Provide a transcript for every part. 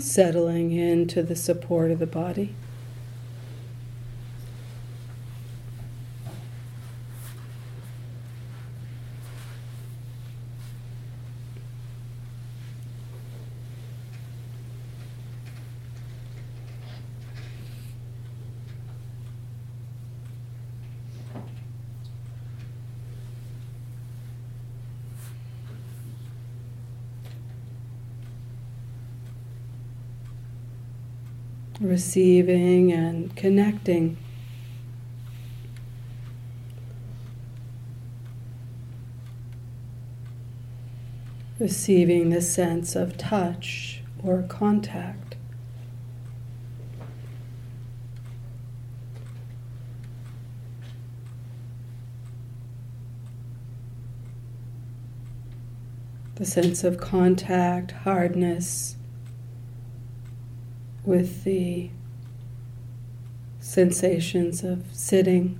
Settling into the support of the body. Receiving and connecting. Receiving the sense of touch or contact. The sense of contact, hardness, with the sensations of sitting.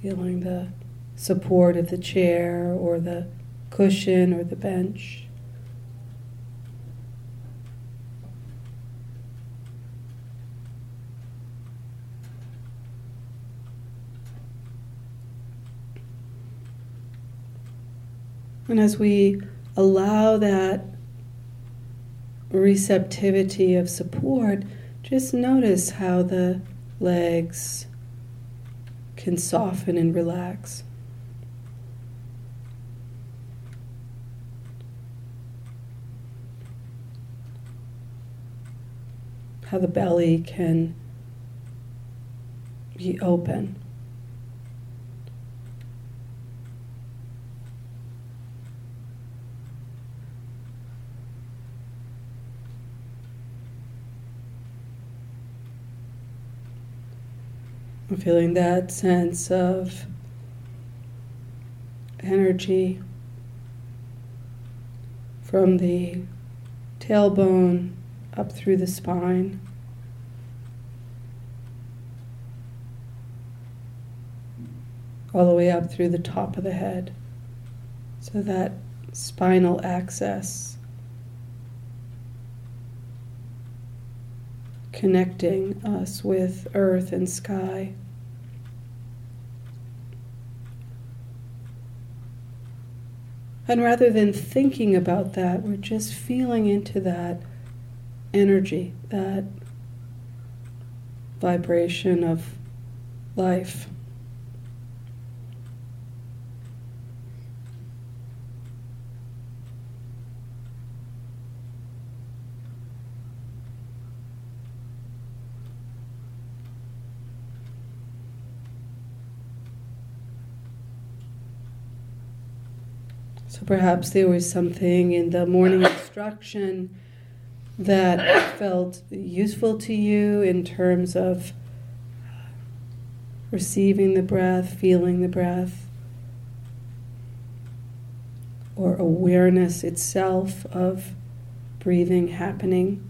Feeling the support of the chair or the cushion or the bench. And as we allow that receptivity of support, just notice how the legs can soften and relax. How the belly can be open. Feeling that sense of energy from the tailbone up through the spine. All the way up through the top of the head. So that spinal axis connecting us with earth and sky. And rather than thinking about that, we're just feeling into that energy, that vibration of life. So perhaps there was something in the morning instruction that felt useful to you in terms of receiving the breath, feeling the breath, or awareness itself of breathing happening.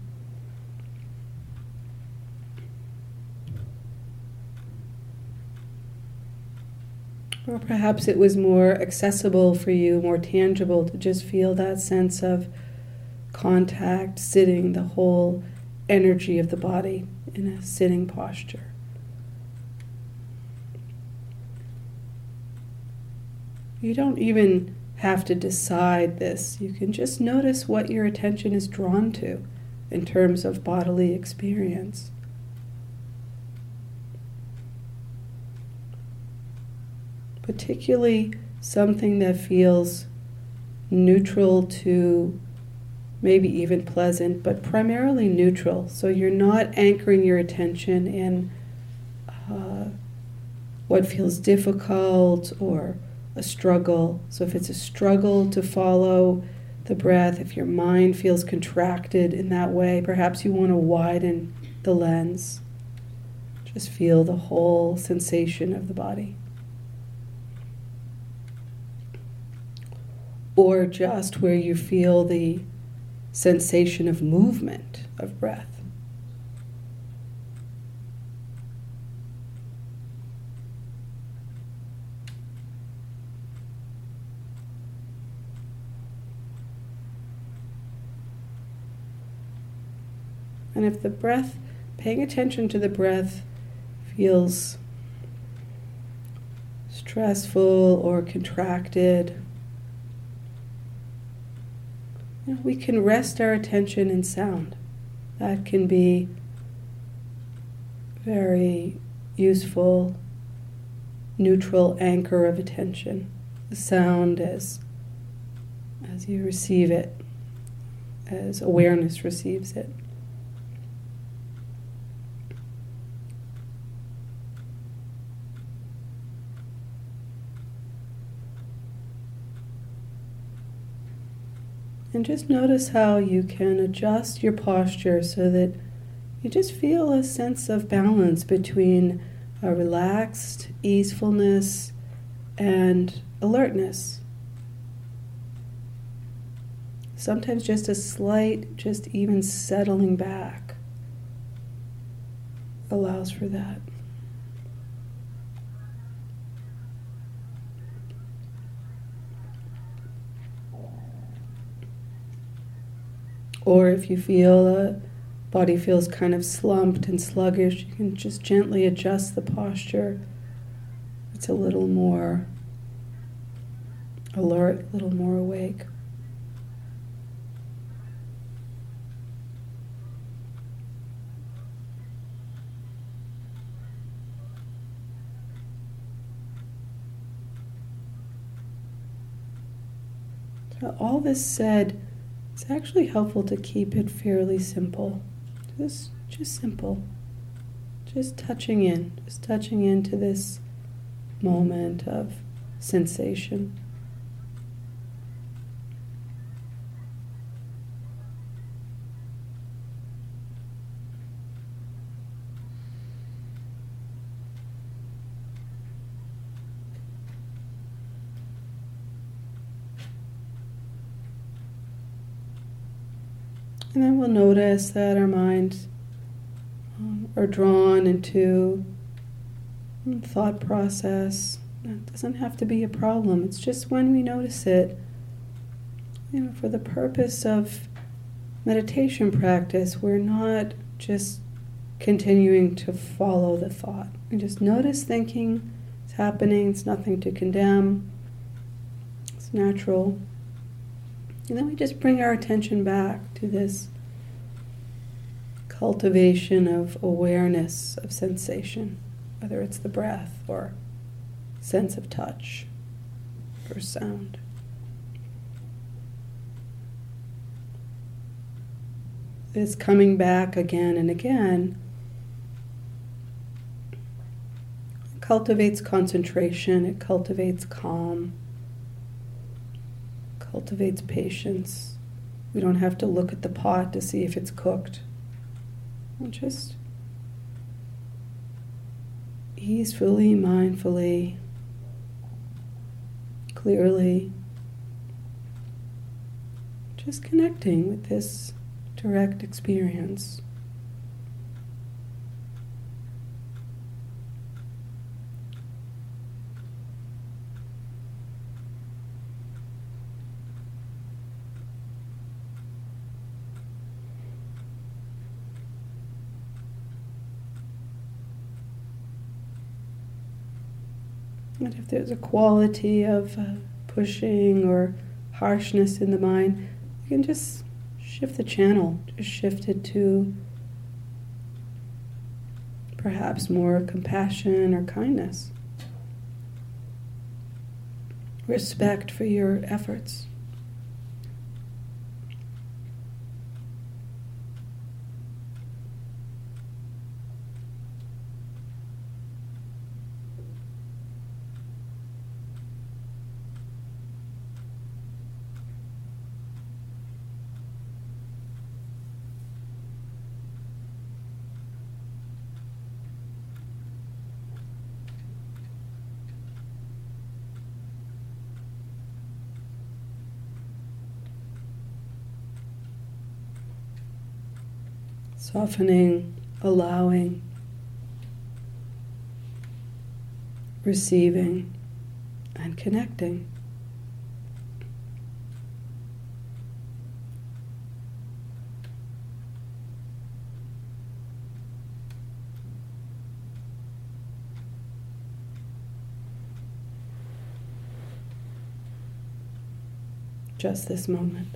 Or perhaps it was more accessible for you, more tangible to just feel that sense of contact, sitting, the whole energy of the body in a sitting posture. You don't even have to decide this. You can just notice what your attention is drawn to in terms of bodily experience. Particularly something that feels neutral to maybe even pleasant, but primarily neutral. So you're not anchoring your attention in uh, what feels difficult or a struggle. So if it's a struggle to follow the breath, if your mind feels contracted in that way, perhaps you want to widen the lens. Just feel the whole sensation of the body. or just where you feel the sensation of movement of breath. And if the breath, paying attention to the breath, feels stressful or contracted, you know, we can rest our attention in sound. That can be very useful, neutral anchor of attention. The sound as as you receive it, as awareness receives it. And just notice how you can adjust your posture so that you just feel a sense of balance between a relaxed easefulness and alertness. Sometimes just a slight, just even settling back allows for that. Or if you feel a body feels kind of slumped and sluggish, you can just gently adjust the posture. It's a little more alert, a little more awake. All this said, it's actually helpful to keep it fairly simple. Just just simple. Just touching in, just touching into this moment of sensation. And then we'll notice that our minds um, are drawn into thought process. It doesn't have to be a problem. It's just when we notice it, you know, for the purpose of meditation practice, we're not just continuing to follow the thought. We just notice thinking, it's happening, it's nothing to condemn, it's natural. And then we just bring our attention back to this cultivation of awareness of sensation, whether it's the breath or sense of touch or sound. This coming back again and again cultivates concentration, it cultivates calm cultivates patience. We don't have to look at the pot to see if it's cooked. And just easefully, mindfully, clearly, just connecting with this direct experience. And if there's a quality of uh, pushing or harshness in the mind, you can just shift the channel, just shift it to perhaps more compassion or kindness, respect for your efforts. softening, allowing, receiving, and connecting. Just this moment.